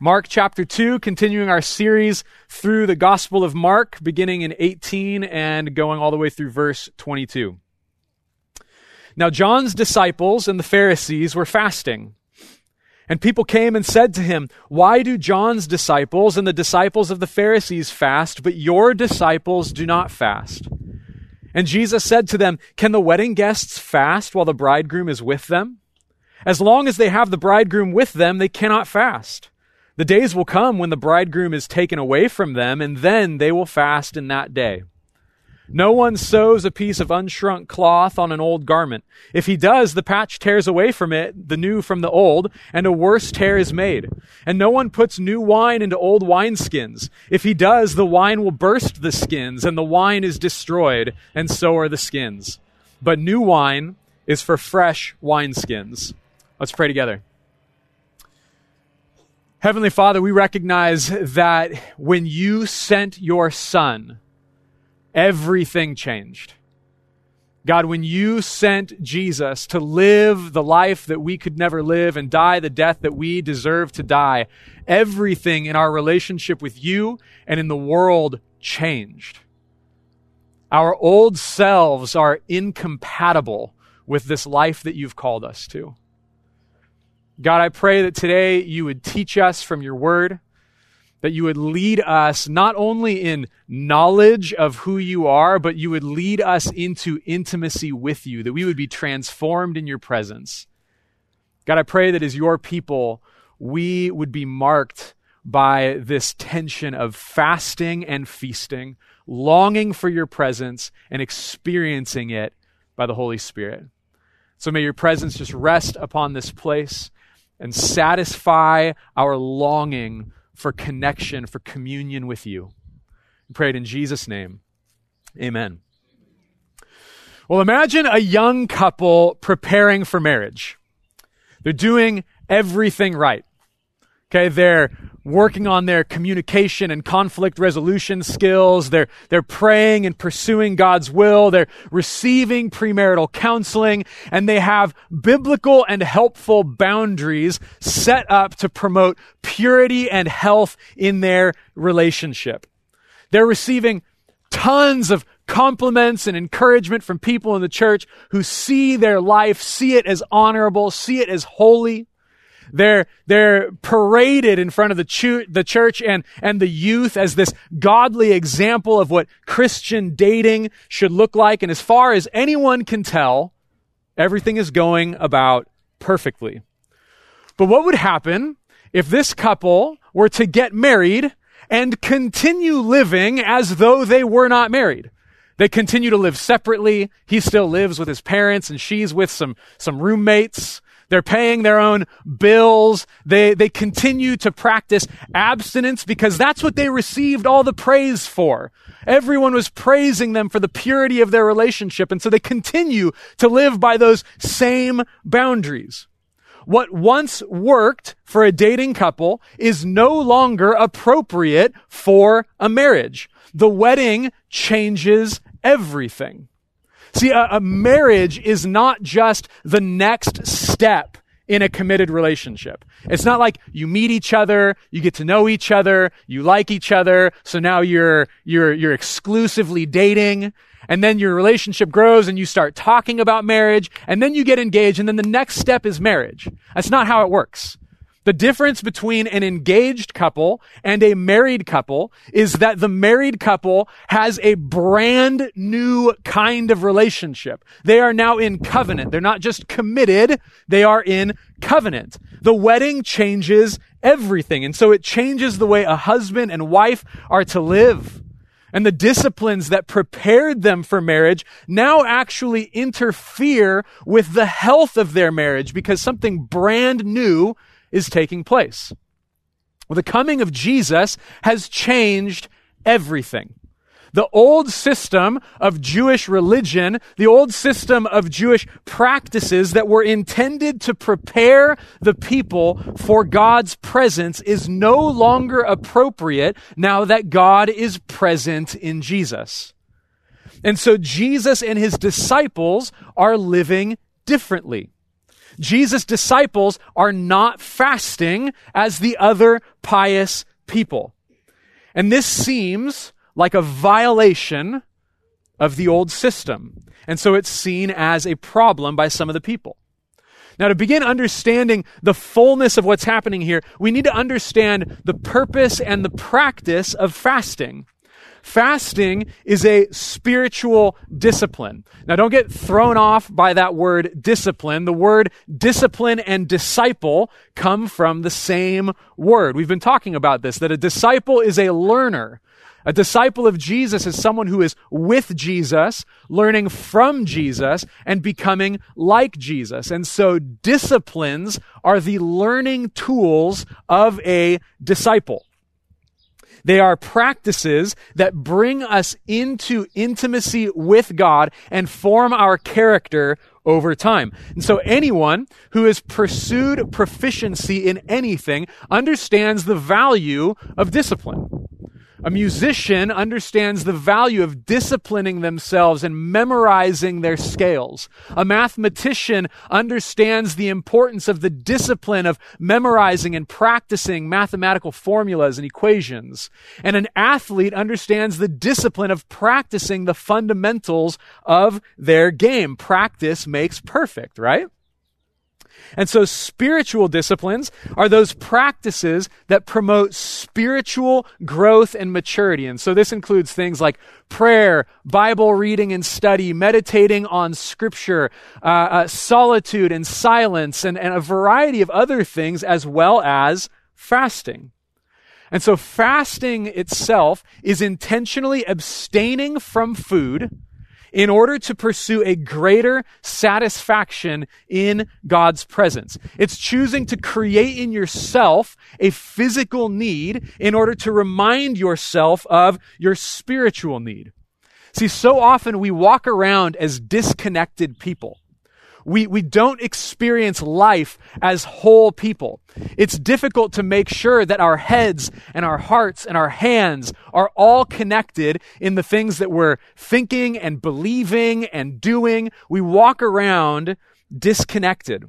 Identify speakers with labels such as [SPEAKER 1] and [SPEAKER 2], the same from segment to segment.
[SPEAKER 1] Mark chapter 2, continuing our series through the Gospel of Mark, beginning in 18 and going all the way through verse 22. Now, John's disciples and the Pharisees were fasting. And people came and said to him, Why do John's disciples and the disciples of the Pharisees fast, but your disciples do not fast? And Jesus said to them, Can the wedding guests fast while the bridegroom is with them? As long as they have the bridegroom with them, they cannot fast. The days will come when the bridegroom is taken away from them, and then they will fast in that day. No one sews a piece of unshrunk cloth on an old garment. If he does, the patch tears away from it, the new from the old, and a worse tear is made. And no one puts new wine into old wineskins. If he does, the wine will burst the skins, and the wine is destroyed, and so are the skins. But new wine is for fresh wineskins. Let's pray together. Heavenly Father, we recognize that when you sent your Son, everything changed. God, when you sent Jesus to live the life that we could never live and die the death that we deserve to die, everything in our relationship with you and in the world changed. Our old selves are incompatible with this life that you've called us to. God, I pray that today you would teach us from your word that you would lead us not only in knowledge of who you are, but you would lead us into intimacy with you, that we would be transformed in your presence. God, I pray that as your people, we would be marked by this tension of fasting and feasting, longing for your presence and experiencing it by the Holy Spirit. So may your presence just rest upon this place and satisfy our longing for connection, for communion with you. We pray it in Jesus' name. Amen. Well, imagine a young couple preparing for marriage. They're doing everything right. Okay, they're working on their communication and conflict resolution skills. They're, they're praying and pursuing God's will. They're receiving premarital counseling and they have biblical and helpful boundaries set up to promote purity and health in their relationship. They're receiving tons of compliments and encouragement from people in the church who see their life, see it as honorable, see it as holy. They're, they're paraded in front of the, chu- the church and, and the youth as this godly example of what Christian dating should look like. And as far as anyone can tell, everything is going about perfectly. But what would happen if this couple were to get married and continue living as though they were not married? They continue to live separately. He still lives with his parents and she's with some, some roommates. They're paying their own bills. They, they continue to practice abstinence because that's what they received all the praise for. Everyone was praising them for the purity of their relationship. And so they continue to live by those same boundaries. What once worked for a dating couple is no longer appropriate for a marriage. The wedding changes everything. See, a, a marriage is not just the next step in a committed relationship. It's not like you meet each other, you get to know each other, you like each other, so now you're, you're, you're exclusively dating, and then your relationship grows and you start talking about marriage, and then you get engaged, and then the next step is marriage. That's not how it works. The difference between an engaged couple and a married couple is that the married couple has a brand new kind of relationship. They are now in covenant. They're not just committed, they are in covenant. The wedding changes everything. And so it changes the way a husband and wife are to live. And the disciplines that prepared them for marriage now actually interfere with the health of their marriage because something brand new is taking place. Well, the coming of Jesus has changed everything. The old system of Jewish religion, the old system of Jewish practices that were intended to prepare the people for God's presence is no longer appropriate now that God is present in Jesus. And so Jesus and his disciples are living differently. Jesus' disciples are not fasting as the other pious people. And this seems like a violation of the old system. And so it's seen as a problem by some of the people. Now, to begin understanding the fullness of what's happening here, we need to understand the purpose and the practice of fasting. Fasting is a spiritual discipline. Now, don't get thrown off by that word discipline. The word discipline and disciple come from the same word. We've been talking about this, that a disciple is a learner. A disciple of Jesus is someone who is with Jesus, learning from Jesus, and becoming like Jesus. And so disciplines are the learning tools of a disciple. They are practices that bring us into intimacy with God and form our character over time. And so anyone who has pursued proficiency in anything understands the value of discipline. A musician understands the value of disciplining themselves and memorizing their scales. A mathematician understands the importance of the discipline of memorizing and practicing mathematical formulas and equations. And an athlete understands the discipline of practicing the fundamentals of their game. Practice makes perfect, right? And so spiritual disciplines are those practices that promote spiritual growth and maturity. And so this includes things like prayer, Bible reading and study, meditating on scripture, uh, uh, solitude and silence, and, and a variety of other things, as well as fasting. And so fasting itself is intentionally abstaining from food in order to pursue a greater satisfaction in God's presence. It's choosing to create in yourself a physical need in order to remind yourself of your spiritual need. See, so often we walk around as disconnected people we, we don't experience life as whole people. It's difficult to make sure that our heads and our hearts and our hands are all connected in the things that we're thinking and believing and doing. We walk around disconnected.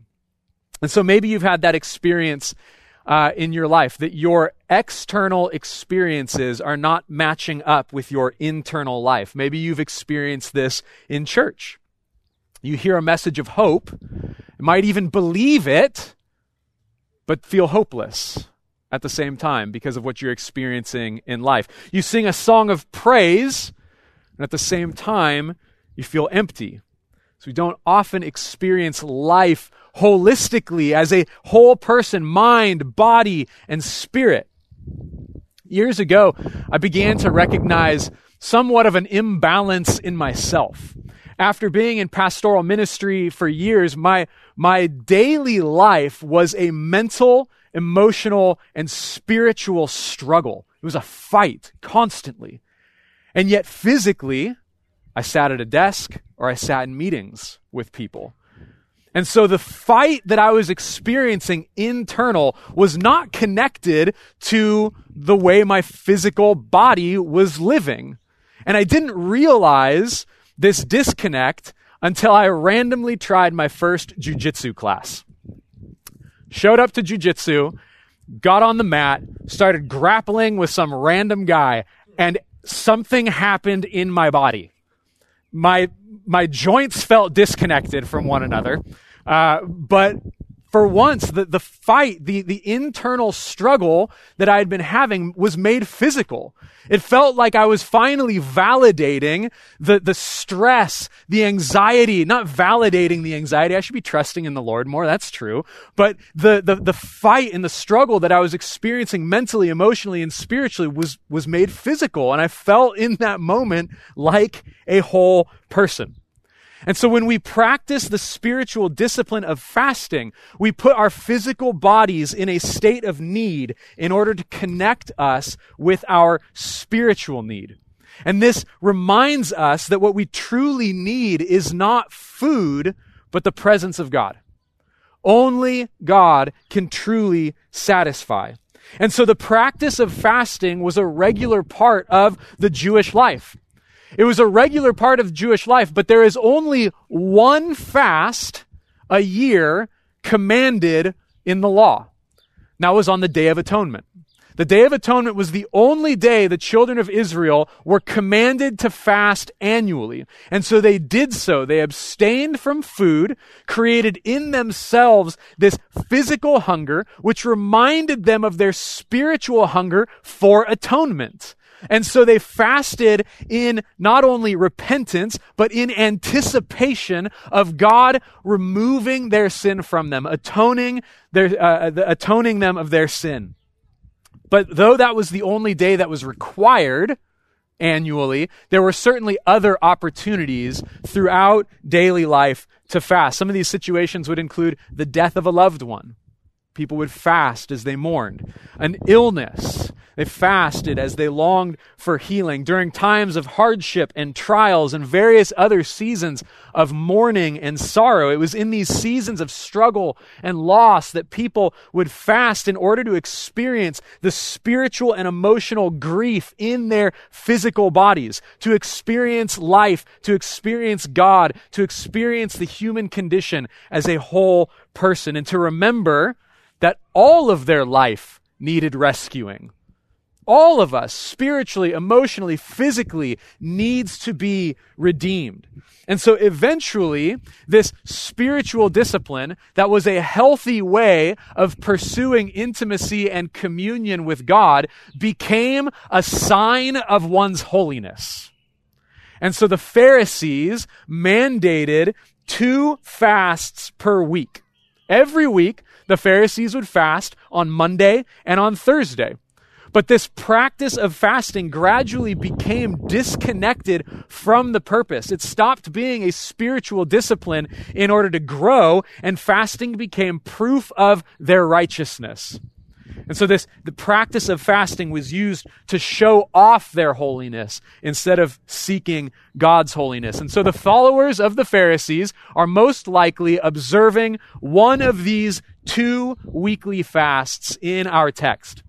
[SPEAKER 1] And so maybe you've had that experience uh, in your life that your external experiences are not matching up with your internal life. Maybe you've experienced this in church you hear a message of hope, might even believe it, but feel hopeless at the same time because of what you're experiencing in life. You sing a song of praise, and at the same time, you feel empty. So we don't often experience life holistically as a whole person, mind, body, and spirit. Years ago, I began to recognize somewhat of an imbalance in myself after being in pastoral ministry for years, my, my daily life was a mental, emotional, and spiritual struggle. It was a fight constantly. And yet physically, I sat at a desk or I sat in meetings with people. And so the fight that I was experiencing internal was not connected to the way my physical body was living. And I didn't realize this disconnect until I randomly tried my first jujitsu class. Showed up to jujitsu, got on the mat, started grappling with some random guy, and something happened in my body. My my joints felt disconnected from one another, uh, but for once, the, the fight, the, the internal struggle that I had been having was made physical. It felt like I was finally validating the, the stress, the anxiety, not validating the anxiety. I should be trusting in the Lord more. That's true. But the, the, the fight and the struggle that I was experiencing mentally, emotionally, and spiritually was, was made physical. And I felt in that moment like a whole person. And so when we practice the spiritual discipline of fasting, we put our physical bodies in a state of need in order to connect us with our spiritual need. And this reminds us that what we truly need is not food, but the presence of God. Only God can truly satisfy. And so the practice of fasting was a regular part of the Jewish life. It was a regular part of Jewish life, but there is only one fast a year commanded in the law. That was on the Day of Atonement. The Day of Atonement was the only day the children of Israel were commanded to fast annually. And so they did so. They abstained from food, created in themselves this physical hunger, which reminded them of their spiritual hunger for atonement. And so they fasted in not only repentance, but in anticipation of God removing their sin from them, atoning their, uh, atoning them of their sin. But though that was the only day that was required annually, there were certainly other opportunities throughout daily life to fast. Some of these situations would include the death of a loved one. People would fast as they mourned. An illness, they fasted as they longed for healing. During times of hardship and trials and various other seasons of mourning and sorrow, it was in these seasons of struggle and loss that people would fast in order to experience the spiritual and emotional grief in their physical bodies, to experience life, to experience God, to experience the human condition as a whole person, and to remember that all of their life needed rescuing all of us, spiritually, emotionally, physically, needs to be redeemed. And so eventually, this spiritual discipline that was a healthy way of pursuing intimacy and communion with God became a sign of one's holiness. And so the Pharisees mandated two fasts per week. Every week, the Pharisees would fast on Monday and on Thursday. But this practice of fasting gradually became disconnected from the purpose. It stopped being a spiritual discipline in order to grow, and fasting became proof of their righteousness. And so this the practice of fasting was used to show off their holiness instead of seeking God's holiness. And so the followers of the Pharisees are most likely observing one of these two weekly fasts in our text.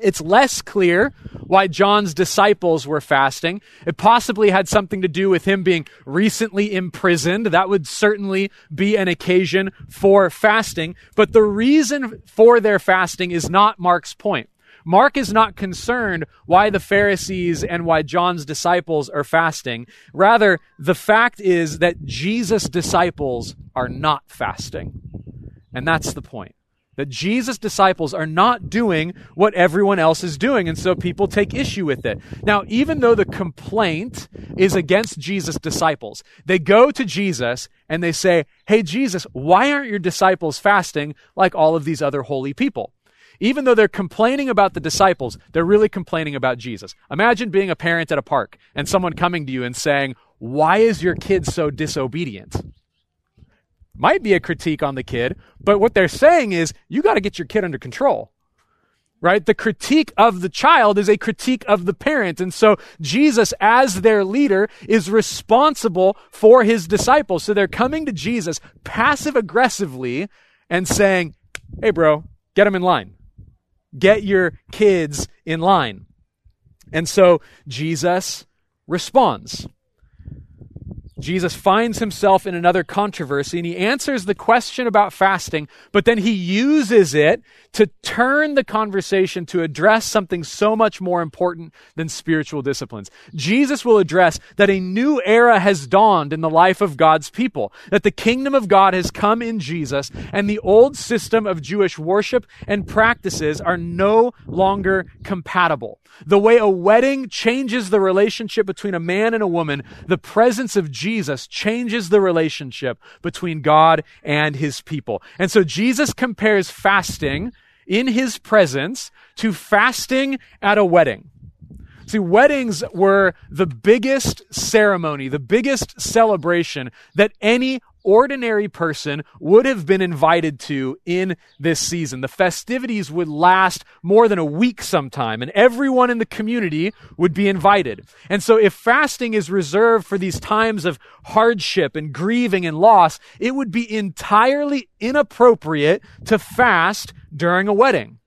[SPEAKER 1] It's less clear why John's disciples were fasting. It possibly had something to do with him being recently imprisoned. That would certainly be an occasion for fasting. But the reason for their fasting is not Mark's point. Mark is not concerned why the Pharisees and why John's disciples are fasting. Rather, the fact is that Jesus' disciples are not fasting. And that's the point that Jesus' disciples are not doing what everyone else is doing, and so people take issue with it. Now, even though the complaint is against Jesus' disciples, they go to Jesus and they say, Hey, Jesus, why aren't your disciples fasting like all of these other holy people? Even though they're complaining about the disciples, they're really complaining about Jesus. Imagine being a parent at a park and someone coming to you and saying, Why is your kid so disobedient? Might be a critique on the kid, but what they're saying is you got to get your kid under control. Right? The critique of the child is a critique of the parent. And so Jesus, as their leader, is responsible for his disciples. So they're coming to Jesus passive aggressively and saying, Hey, bro, get them in line. Get your kids in line. And so Jesus responds. Jesus finds himself in another controversy and he answers the question about fasting, but then he uses it to turn the conversation to address something so much more important than spiritual disciplines. Jesus will address that a new era has dawned in the life of God's people, that the kingdom of God has come in Jesus, and the old system of Jewish worship and practices are no longer compatible. The way a wedding changes the relationship between a man and a woman, the presence of Jesus changes the relationship between God and his people. And so Jesus compares fasting in his presence to fasting at a wedding. See, weddings were the biggest ceremony, the biggest celebration that any ordinary person would have been invited to in this season. The festivities would last more than a week sometime, and everyone in the community would be invited. And so, if fasting is reserved for these times of hardship and grieving and loss, it would be entirely inappropriate to fast during a wedding.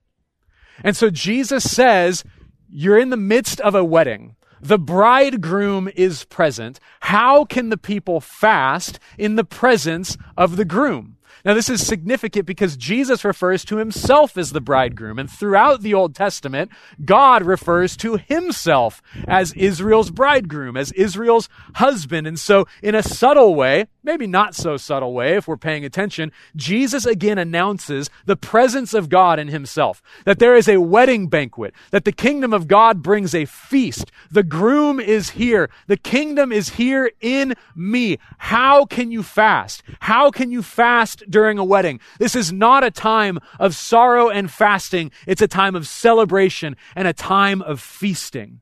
[SPEAKER 1] And so, Jesus says, You're in the midst of a wedding. The bridegroom is present. How can the people fast in the presence of the groom? Now, this is significant because Jesus refers to himself as the bridegroom. And throughout the Old Testament, God refers to himself as Israel's bridegroom, as Israel's husband. And so, in a subtle way, maybe not so subtle way if we're paying attention, Jesus again announces the presence of God in himself. That there is a wedding banquet, that the kingdom of God brings a feast. The groom is here. The kingdom is here in me. How can you fast? How can you fast during a wedding? This is not a time of sorrow and fasting. It's a time of celebration and a time of feasting.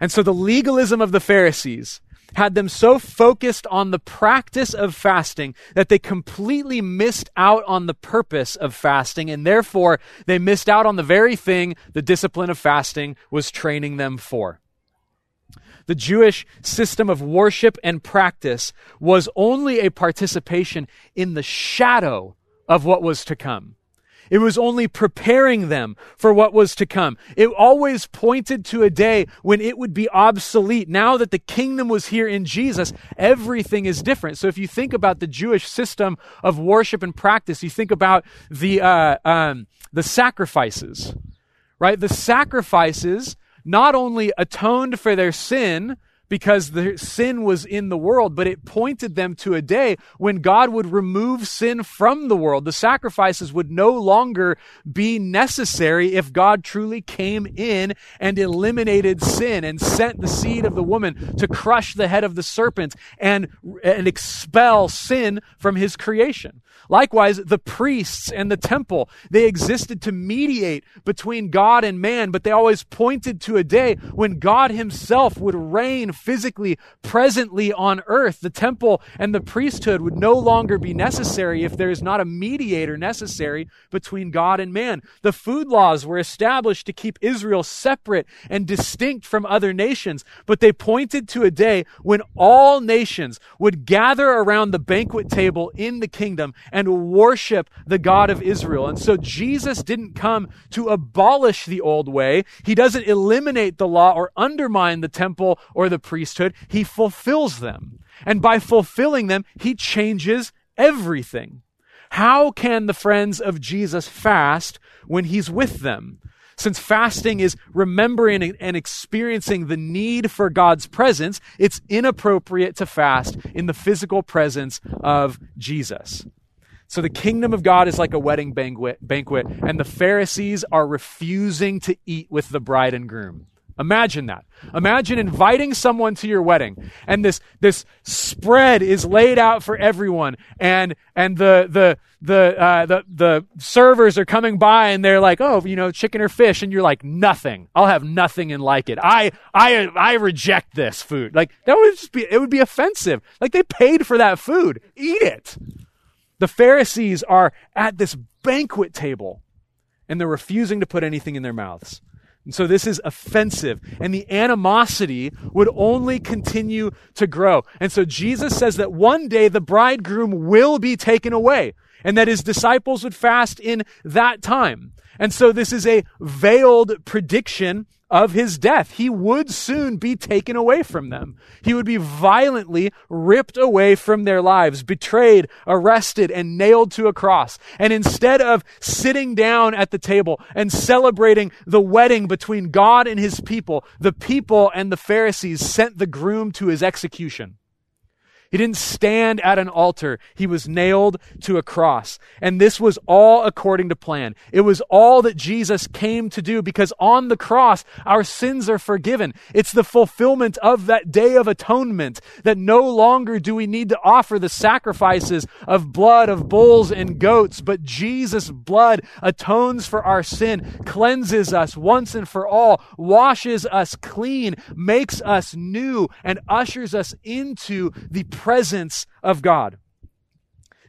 [SPEAKER 1] And so the legalism of the Pharisees had them so focused on the practice of fasting that they completely missed out on the purpose of fasting, and therefore they missed out on the very thing the discipline of fasting was training them for. The Jewish system of worship and practice was only a participation in the shadow of what was to come. It was only preparing them for what was to come. It always pointed to a day when it would be obsolete. Now that the kingdom was here in Jesus, everything is different. So if you think about the Jewish system of worship and practice, you think about the, uh, um, the sacrifices, right? The sacrifices not only atoned for their sin, because the sin was in the world, but it pointed them to a day when God would remove sin from the world. The sacrifices would no longer be necessary if God truly came in and eliminated sin and sent the seed of the woman to crush the head of the serpent and, and expel sin from his creation. Likewise, the priests and the temple, they existed to mediate between God and man, but they always pointed to a day when God himself would reign physically, presently on earth. The temple and the priesthood would no longer be necessary if there is not a mediator necessary between God and man. The food laws were established to keep Israel separate and distinct from other nations, but they pointed to a day when all nations would gather around the banquet table in the kingdom and worship the God of Israel. And so Jesus didn't come to abolish the old way. He doesn't eliminate the law or undermine the temple or the priesthood. He fulfills them. And by fulfilling them, he changes everything. How can the friends of Jesus fast when he's with them? Since fasting is remembering and experiencing the need for God's presence, it's inappropriate to fast in the physical presence of Jesus. So the kingdom of God is like a wedding banquet, banquet, and the Pharisees are refusing to eat with the bride and groom. Imagine that. Imagine inviting someone to your wedding and this, this spread is laid out for everyone and, and the, the, the, uh, the, the servers are coming by and they're like, oh, you know, chicken or fish. And you're like, nothing. I'll have nothing and like it. I, I, I reject this food. Like that would just be, it would be offensive. Like they paid for that food. Eat it. The Pharisees are at this banquet table and they're refusing to put anything in their mouths. And so this is offensive. And the animosity would only continue to grow. And so Jesus says that one day the bridegroom will be taken away and that his disciples would fast in that time. And so this is a veiled prediction of his death. He would soon be taken away from them. He would be violently ripped away from their lives, betrayed, arrested, and nailed to a cross. And instead of sitting down at the table and celebrating the wedding between God and his people, the people and the Pharisees sent the groom to his execution. He didn't stand at an altar. He was nailed to a cross. And this was all according to plan. It was all that Jesus came to do because on the cross, our sins are forgiven. It's the fulfillment of that day of atonement that no longer do we need to offer the sacrifices of blood of bulls and goats, but Jesus' blood atones for our sin, cleanses us once and for all, washes us clean, makes us new, and ushers us into the presence of God.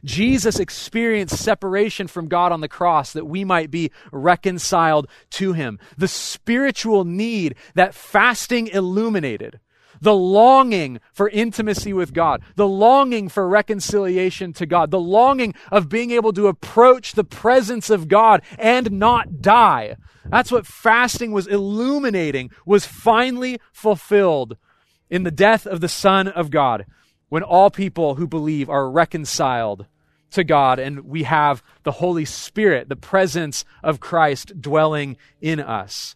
[SPEAKER 1] Jesus experienced separation from God on the cross that we might be reconciled to Him. The spiritual need that fasting illuminated, the longing for intimacy with God, the longing for reconciliation to God, the longing of being able to approach the presence of God and not die. That's what fasting was illuminating, was finally fulfilled in the death of the Son of God when all people who believe are reconciled to God, and we have the Holy Spirit, the presence of Christ dwelling in us.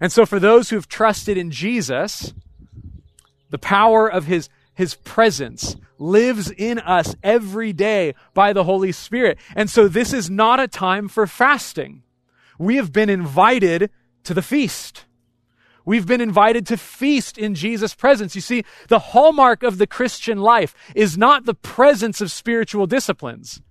[SPEAKER 1] And so, for those who've trusted in Jesus, the power of his, his presence lives in us every day by the Holy Spirit. And so, this is not a time for fasting. We have been invited to the feast. We've been invited to feast in Jesus' presence. You see, the hallmark of the Christian life is not the presence of spiritual disciplines.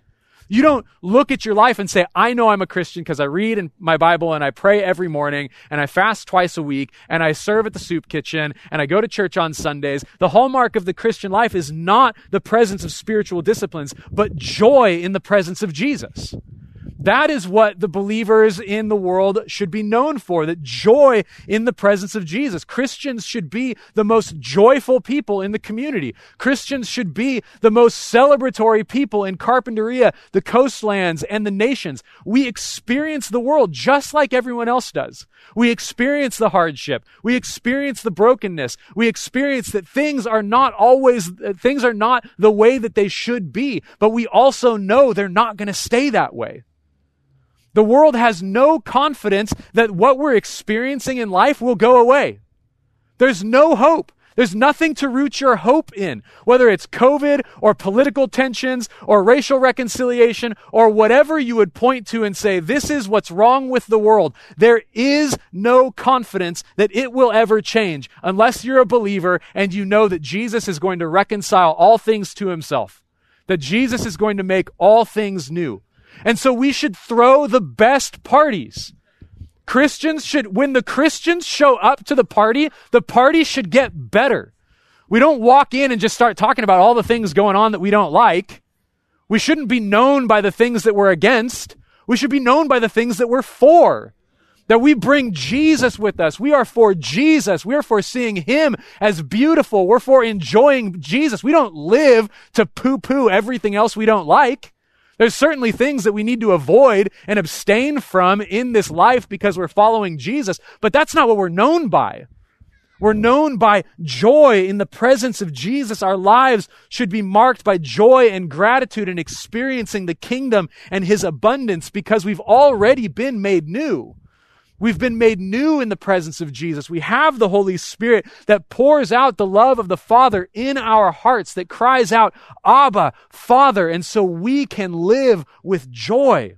[SPEAKER 1] You don't look at your life and say, I know I'm a Christian because I read in my Bible and I pray every morning and I fast twice a week and I serve at the soup kitchen and I go to church on Sundays. The hallmark of the Christian life is not the presence of spiritual disciplines, but joy in the presence of Jesus. That is what the believers in the world should be known for, that joy in the presence of Jesus. Christians should be the most joyful people in the community. Christians should be the most celebratory people in Carpinteria, the coastlands, and the nations. We experience the world just like everyone else does. We experience the hardship. We experience the brokenness. We experience that things are not always, things are not the way that they should be, but we also know they're not going to stay that way. The world has no confidence that what we're experiencing in life will go away. There's no hope. There's nothing to root your hope in, whether it's COVID or political tensions or racial reconciliation or whatever you would point to and say, this is what's wrong with the world. There is no confidence that it will ever change unless you're a believer and you know that Jesus is going to reconcile all things to himself, that Jesus is going to make all things new. And so we should throw the best parties. Christians should, when the Christians show up to the party, the party should get better. We don't walk in and just start talking about all the things going on that we don't like. We shouldn't be known by the things that we're against. We should be known by the things that we're for. That we bring Jesus with us. We are for Jesus. We are for seeing Him as beautiful. We're for enjoying Jesus. We don't live to poo poo everything else we don't like. There's certainly things that we need to avoid and abstain from in this life because we're following Jesus, but that's not what we're known by. We're known by joy in the presence of Jesus. Our lives should be marked by joy and gratitude and experiencing the kingdom and his abundance because we've already been made new. We've been made new in the presence of Jesus. We have the Holy Spirit that pours out the love of the Father in our hearts, that cries out, Abba, Father. And so we can live with joy.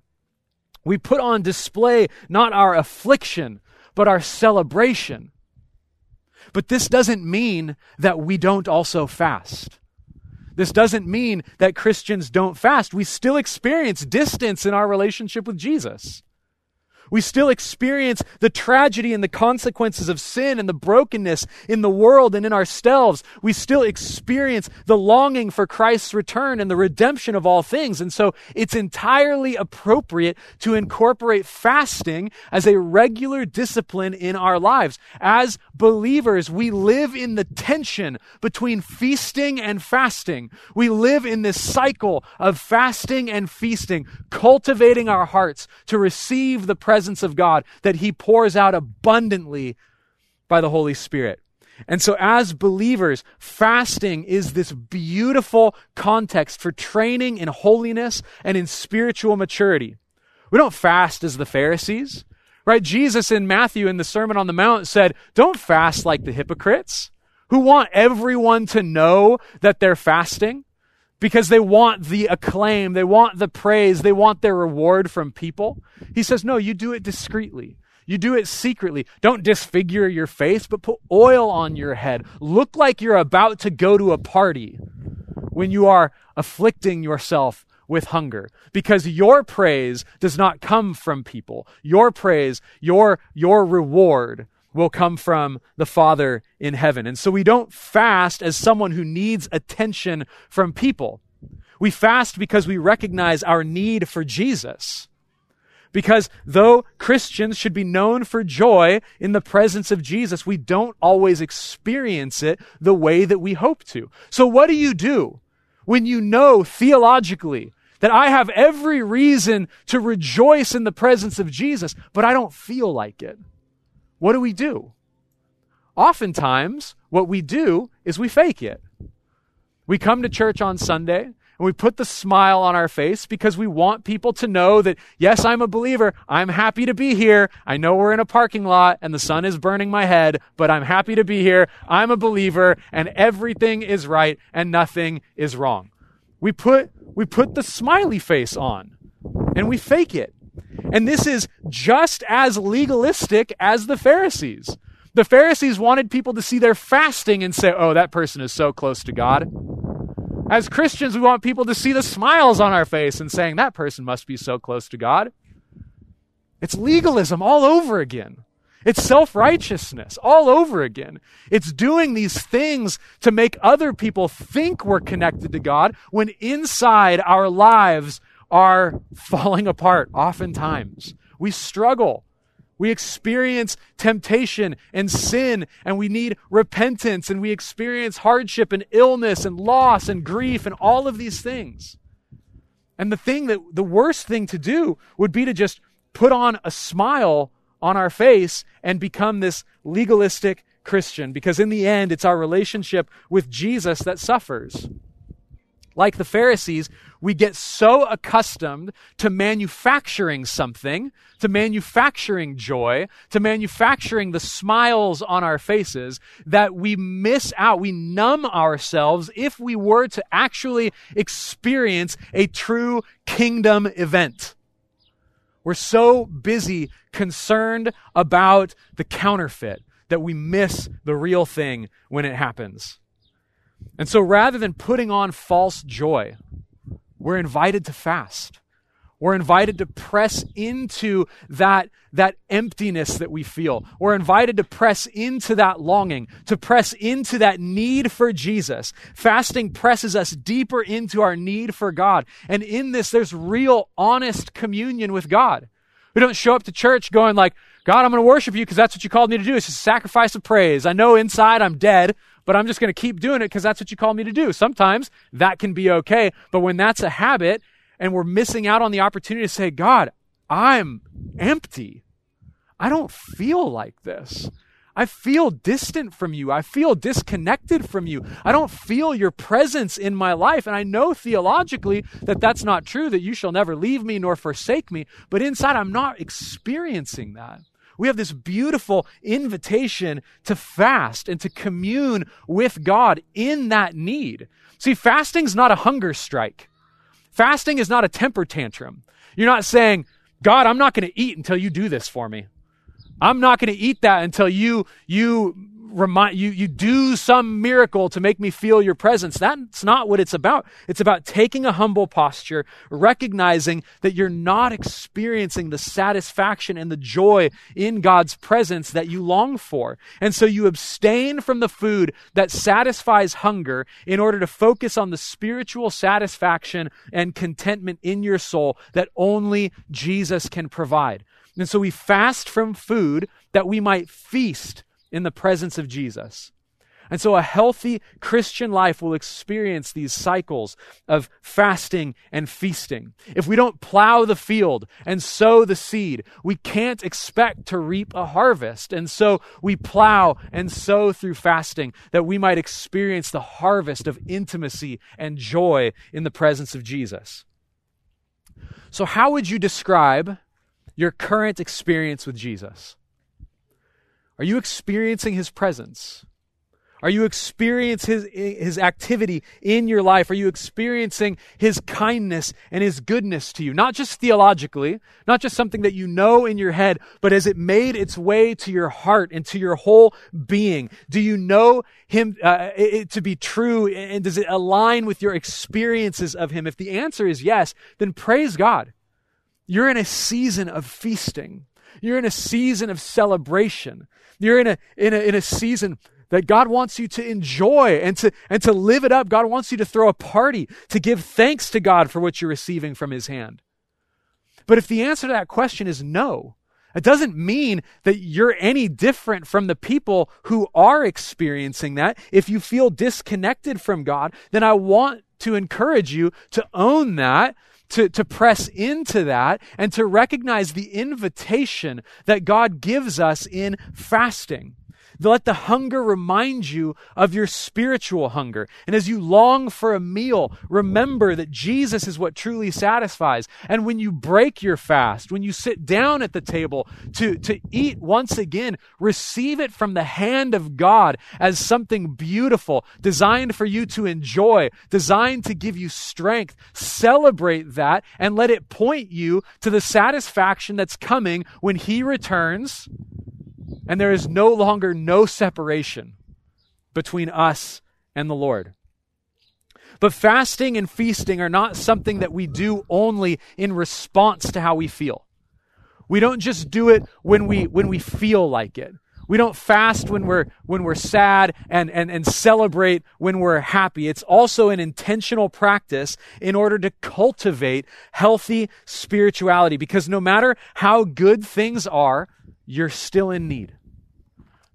[SPEAKER 1] We put on display not our affliction, but our celebration. But this doesn't mean that we don't also fast. This doesn't mean that Christians don't fast. We still experience distance in our relationship with Jesus. We still experience the tragedy and the consequences of sin and the brokenness in the world and in ourselves. We still experience the longing for Christ's return and the redemption of all things. And so it's entirely appropriate to incorporate fasting as a regular discipline in our lives. As believers, we live in the tension between feasting and fasting. We live in this cycle of fasting and feasting, cultivating our hearts to receive the presence presence of God that He pours out abundantly by the Holy Spirit. And so, as believers, fasting is this beautiful context for training in holiness and in spiritual maturity. We don't fast as the Pharisees, right? Jesus in Matthew in the Sermon on the Mount said, Don't fast like the hypocrites who want everyone to know that they're fasting because they want the acclaim, they want the praise, they want their reward from people. He says, No, you do it discreetly. You do it secretly. Don't disfigure your face, but put oil on your head. Look like you're about to go to a party when you are afflicting yourself with hunger because your praise does not come from people. Your praise, your, your reward will come from the Father in heaven. And so we don't fast as someone who needs attention from people. We fast because we recognize our need for Jesus. Because though Christians should be known for joy in the presence of Jesus, we don't always experience it the way that we hope to. So what do you do when you know theologically that I have every reason to rejoice in the presence of Jesus, but I don't feel like it? What do we do? Oftentimes, what we do is we fake it. We come to church on Sunday and we put the smile on our face because we want people to know that, yes, I'm a believer. I'm happy to be here. I know we're in a parking lot and the sun is burning my head, but I'm happy to be here. I'm a believer and everything is right and nothing is wrong. We put, we put the smiley face on and we fake it. And this is just as legalistic as the Pharisees. The Pharisees wanted people to see their fasting and say, oh, that person is so close to God. As Christians, we want people to see the smiles on our face and saying, that person must be so close to God. It's legalism all over again. It's self righteousness all over again. It's doing these things to make other people think we're connected to God when inside our lives are falling apart oftentimes. We struggle. We experience temptation and sin, and we need repentance, and we experience hardship and illness and loss and grief and all of these things. And the thing that the worst thing to do would be to just put on a smile on our face and become this legalistic Christian, because in the end, it's our relationship with Jesus that suffers. Like the Pharisees, we get so accustomed to manufacturing something, to manufacturing joy, to manufacturing the smiles on our faces, that we miss out, we numb ourselves if we were to actually experience a true kingdom event. We're so busy concerned about the counterfeit that we miss the real thing when it happens. And so rather than putting on false joy, we're invited to fast. We're invited to press into that, that emptiness that we feel. We're invited to press into that longing, to press into that need for Jesus. Fasting presses us deeper into our need for God. And in this, there's real, honest communion with God. We don't show up to church going like, God, I'm going to worship you because that's what you called me to do. It's a sacrifice of praise. I know inside I'm dead, but I'm just going to keep doing it because that's what you call me to do. Sometimes that can be okay. But when that's a habit and we're missing out on the opportunity to say, God, I'm empty. I don't feel like this. I feel distant from you. I feel disconnected from you. I don't feel your presence in my life. And I know theologically that that's not true, that you shall never leave me nor forsake me. But inside, I'm not experiencing that we have this beautiful invitation to fast and to commune with God in that need. See, fasting's not a hunger strike. Fasting is not a temper tantrum. You're not saying, God, I'm not going to eat until you do this for me. I'm not going to eat that until you you remind you you do some miracle to make me feel your presence. That's not what it's about. It's about taking a humble posture recognizing that you're not experiencing the satisfaction and the joy in God's presence that you long for. And so you abstain from the food that satisfies hunger in order to focus on the spiritual satisfaction and contentment in your soul that only Jesus can provide. And so we fast from food that we might feast in the presence of Jesus. And so a healthy Christian life will experience these cycles of fasting and feasting. If we don't plow the field and sow the seed, we can't expect to reap a harvest. And so we plow and sow through fasting that we might experience the harvest of intimacy and joy in the presence of Jesus. So, how would you describe your current experience with Jesus? Are you experiencing his presence? Are you experiencing his, his activity in your life? Are you experiencing his kindness and his goodness to you? Not just theologically, not just something that you know in your head, but has it made its way to your heart and to your whole being? Do you know him uh, it, to be true and does it align with your experiences of him? If the answer is yes, then praise God. You're in a season of feasting. You're in a season of celebration. You're in a, in a, in a season that God wants you to enjoy and to, and to live it up. God wants you to throw a party, to give thanks to God for what you're receiving from His hand. But if the answer to that question is no, it doesn't mean that you're any different from the people who are experiencing that. If you feel disconnected from God, then I want to encourage you to own that to, to press into that and to recognize the invitation that God gives us in fasting. Let the hunger remind you of your spiritual hunger. And as you long for a meal, remember that Jesus is what truly satisfies. And when you break your fast, when you sit down at the table to, to eat once again, receive it from the hand of God as something beautiful, designed for you to enjoy, designed to give you strength. Celebrate that and let it point you to the satisfaction that's coming when He returns and there is no longer no separation between us and the Lord. But fasting and feasting are not something that we do only in response to how we feel. We don't just do it when we when we feel like it. We don't fast when we're when we're sad and, and, and celebrate when we're happy. It's also an intentional practice in order to cultivate healthy spirituality because no matter how good things are, you're still in need.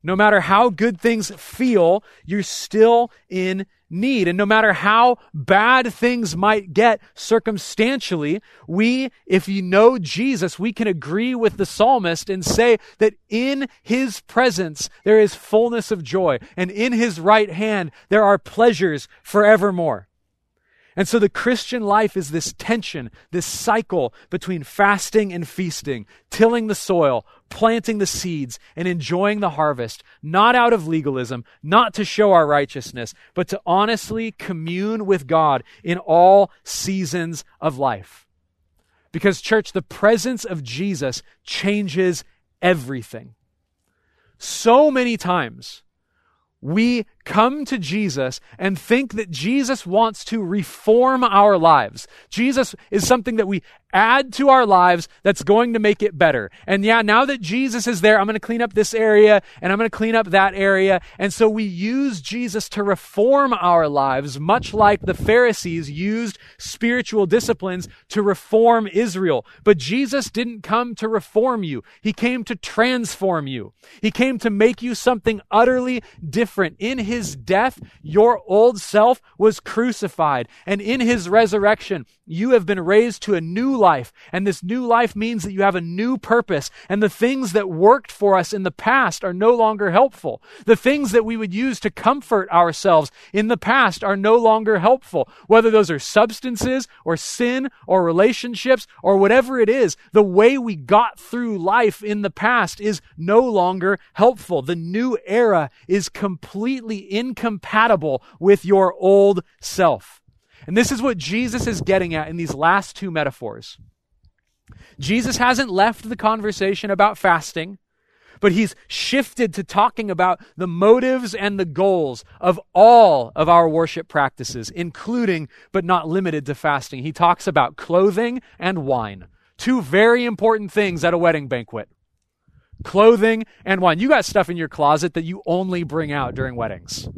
[SPEAKER 1] No matter how good things feel, you're still in need. And no matter how bad things might get circumstantially, we, if you know Jesus, we can agree with the psalmist and say that in his presence there is fullness of joy, and in his right hand there are pleasures forevermore. And so the Christian life is this tension, this cycle between fasting and feasting, tilling the soil, planting the seeds, and enjoying the harvest, not out of legalism, not to show our righteousness, but to honestly commune with God in all seasons of life. Because, church, the presence of Jesus changes everything. So many times, we come to Jesus and think that Jesus wants to reform our lives. Jesus is something that we add to our lives that's going to make it better. And yeah, now that Jesus is there, I'm going to clean up this area and I'm going to clean up that area. And so we use Jesus to reform our lives, much like the Pharisees used spiritual disciplines to reform Israel. But Jesus didn't come to reform you. He came to transform you. He came to make you something utterly different in his his death, your old self was crucified. And in his resurrection, you have been raised to a new life. And this new life means that you have a new purpose. And the things that worked for us in the past are no longer helpful. The things that we would use to comfort ourselves in the past are no longer helpful. Whether those are substances or sin or relationships or whatever it is, the way we got through life in the past is no longer helpful. The new era is completely incompatible with your old self. And this is what Jesus is getting at in these last two metaphors. Jesus hasn't left the conversation about fasting, but he's shifted to talking about the motives and the goals of all of our worship practices, including but not limited to fasting. He talks about clothing and wine, two very important things at a wedding banquet clothing, and wine. You got stuff in your closet that you only bring out during weddings,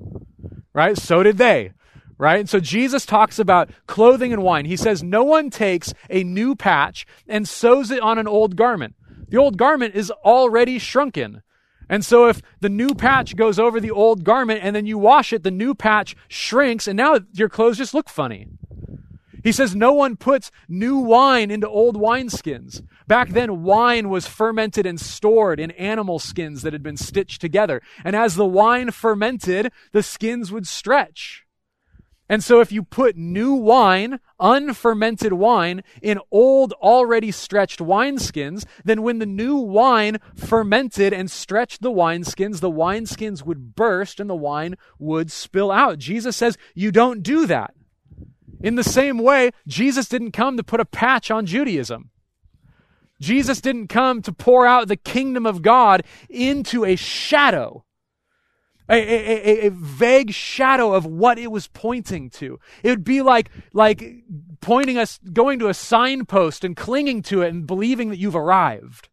[SPEAKER 1] right? So did they, right? And so Jesus talks about clothing and wine. He says, No one takes a new patch and sews it on an old garment. The old garment is already shrunken. And so if the new patch goes over the old garment and then you wash it, the new patch shrinks and now your clothes just look funny. He says, No one puts new wine into old wineskins. Back then, wine was fermented and stored in animal skins that had been stitched together. And as the wine fermented, the skins would stretch. And so if you put new wine, unfermented wine, in old, already stretched wineskins, then when the new wine fermented and stretched the wineskins, the wineskins would burst and the wine would spill out. Jesus says, you don't do that. In the same way, Jesus didn't come to put a patch on Judaism. Jesus didn't come to pour out the kingdom of God into a shadow, a, a, a, a, vague shadow of what it was pointing to. It would be like, like pointing us, going to a signpost and clinging to it and believing that you've arrived.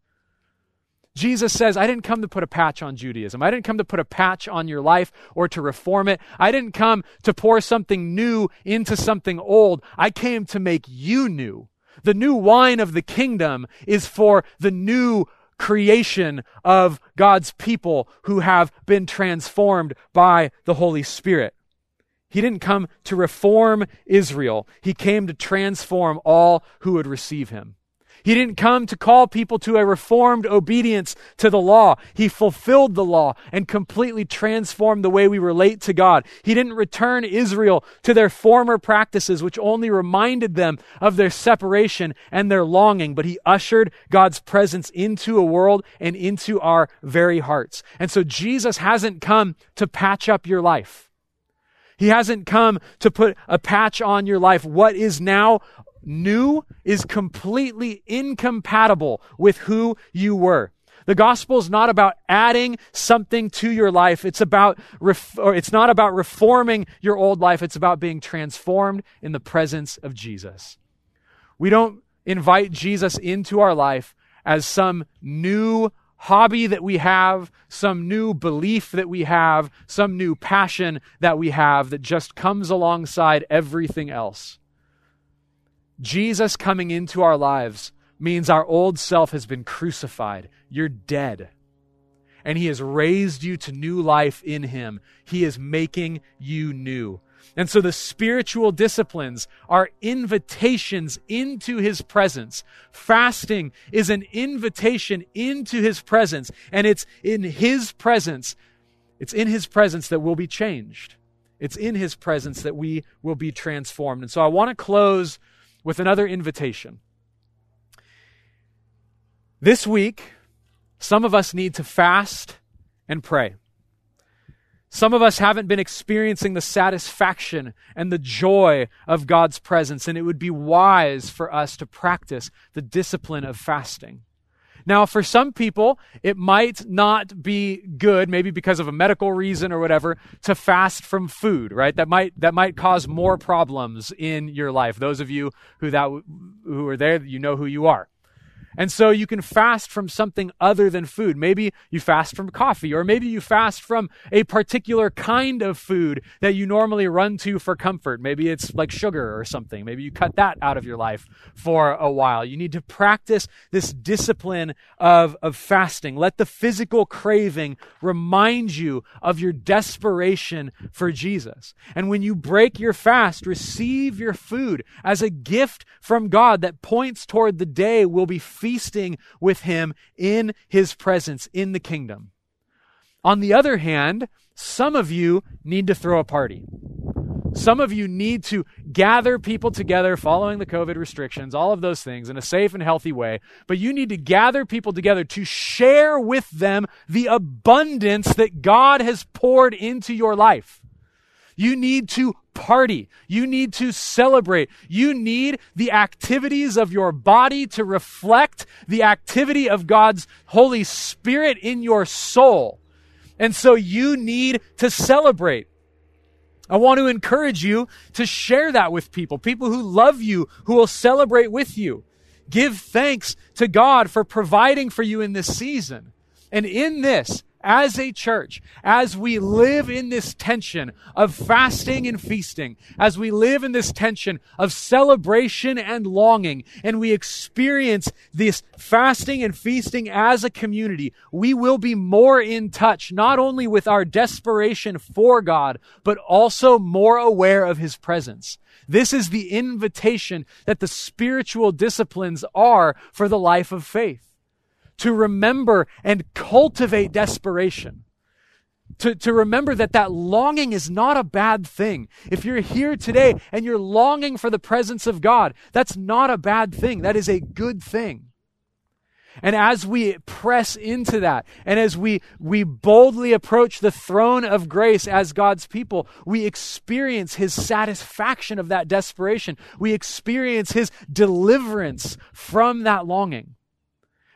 [SPEAKER 1] Jesus says, I didn't come to put a patch on Judaism. I didn't come to put a patch on your life or to reform it. I didn't come to pour something new into something old. I came to make you new. The new wine of the kingdom is for the new creation of God's people who have been transformed by the Holy Spirit. He didn't come to reform Israel. He came to transform all who would receive him. He didn't come to call people to a reformed obedience to the law. He fulfilled the law and completely transformed the way we relate to God. He didn't return Israel to their former practices, which only reminded them of their separation and their longing, but he ushered God's presence into a world and into our very hearts. And so Jesus hasn't come to patch up your life. He hasn't come to put a patch on your life. What is now new is completely incompatible with who you were. The gospel is not about adding something to your life. It's about, ref- or it's not about reforming your old life. It's about being transformed in the presence of Jesus. We don't invite Jesus into our life as some new hobby that we have, some new belief that we have, some new passion that we have that just comes alongside everything else. Jesus coming into our lives means our old self has been crucified. You're dead. And he has raised you to new life in him. He is making you new. And so the spiritual disciplines are invitations into his presence. Fasting is an invitation into his presence. And it's in his presence, it's in his presence that we'll be changed. It's in his presence that we will be transformed. And so I want to close with another invitation. This week, some of us need to fast and pray. Some of us haven't been experiencing the satisfaction and the joy of God's presence, and it would be wise for us to practice the discipline of fasting. Now, for some people, it might not be good, maybe because of a medical reason or whatever, to fast from food, right? That might, that might cause more problems in your life. Those of you who that, who are there, you know who you are. And so you can fast from something other than food. Maybe you fast from coffee, or maybe you fast from a particular kind of food that you normally run to for comfort. Maybe it's like sugar or something. Maybe you cut that out of your life for a while. You need to practice this discipline of, of fasting. Let the physical craving remind you of your desperation for Jesus. And when you break your fast, receive your food as a gift from God that points toward the day will be feasting with him in his presence in the kingdom. On the other hand, some of you need to throw a party. Some of you need to gather people together following the COVID restrictions, all of those things in a safe and healthy way. But you need to gather people together to share with them the abundance that God has poured into your life. You need to party. You need to celebrate. You need the activities of your body to reflect the activity of God's Holy Spirit in your soul. And so you need to celebrate. I want to encourage you to share that with people, people who love you, who will celebrate with you. Give thanks to God for providing for you in this season. And in this, as a church, as we live in this tension of fasting and feasting, as we live in this tension of celebration and longing, and we experience this fasting and feasting as a community, we will be more in touch, not only with our desperation for God, but also more aware of His presence. This is the invitation that the spiritual disciplines are for the life of faith to remember and cultivate desperation. To, to remember that that longing is not a bad thing. If you're here today and you're longing for the presence of God, that's not a bad thing. That is a good thing. And as we press into that, and as we, we boldly approach the throne of grace as God's people, we experience His satisfaction of that desperation. We experience His deliverance from that longing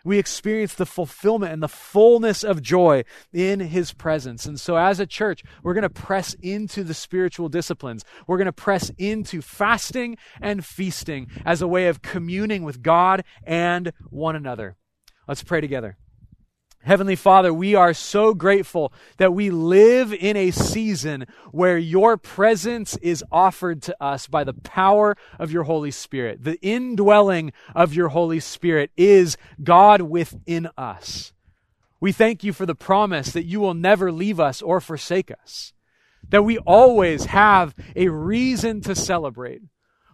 [SPEAKER 1] we experience the fulfillment and the fullness of joy in his presence. And so, as a church, we're going to press into the spiritual disciplines. We're going to press into fasting and feasting as a way of communing with God and one another. Let's pray together. Heavenly Father, we are so grateful that we live in a season where your presence is offered to us by the power of your Holy Spirit. The indwelling of your Holy Spirit is God within us. We thank you for the promise that you will never leave us or forsake us, that we always have a reason to celebrate.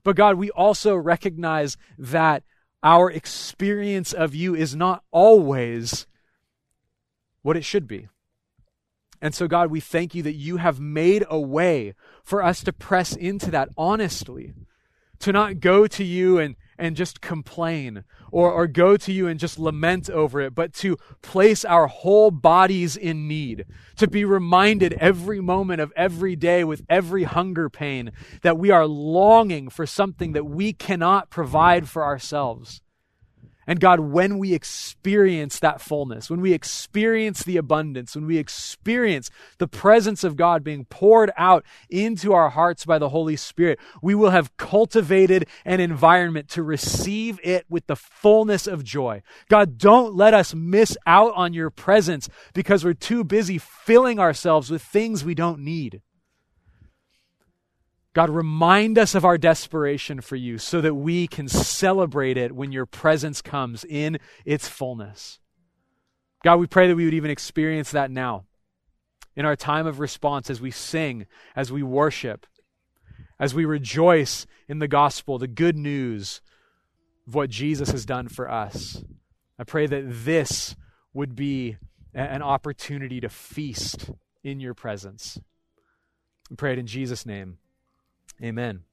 [SPEAKER 1] But God, we also recognize that our experience of you is not always what it should be. And so, God, we thank you that you have made a way for us to press into that honestly, to not go to you and, and just complain or, or go to you and just lament over it, but to place our whole bodies in need, to be reminded every moment of every day with every hunger pain that we are longing for something that we cannot provide for ourselves. And God, when we experience that fullness, when we experience the abundance, when we experience the presence of God being poured out into our hearts by the Holy Spirit, we will have cultivated an environment to receive it with the fullness of joy. God, don't let us miss out on your presence because we're too busy filling ourselves with things we don't need. God, remind us of our desperation for you so that we can celebrate it when your presence comes in its fullness. God, we pray that we would even experience that now in our time of response as we sing, as we worship, as we rejoice in the gospel, the good news of what Jesus has done for us. I pray that this would be an opportunity to feast in your presence. We pray it in Jesus' name. Amen.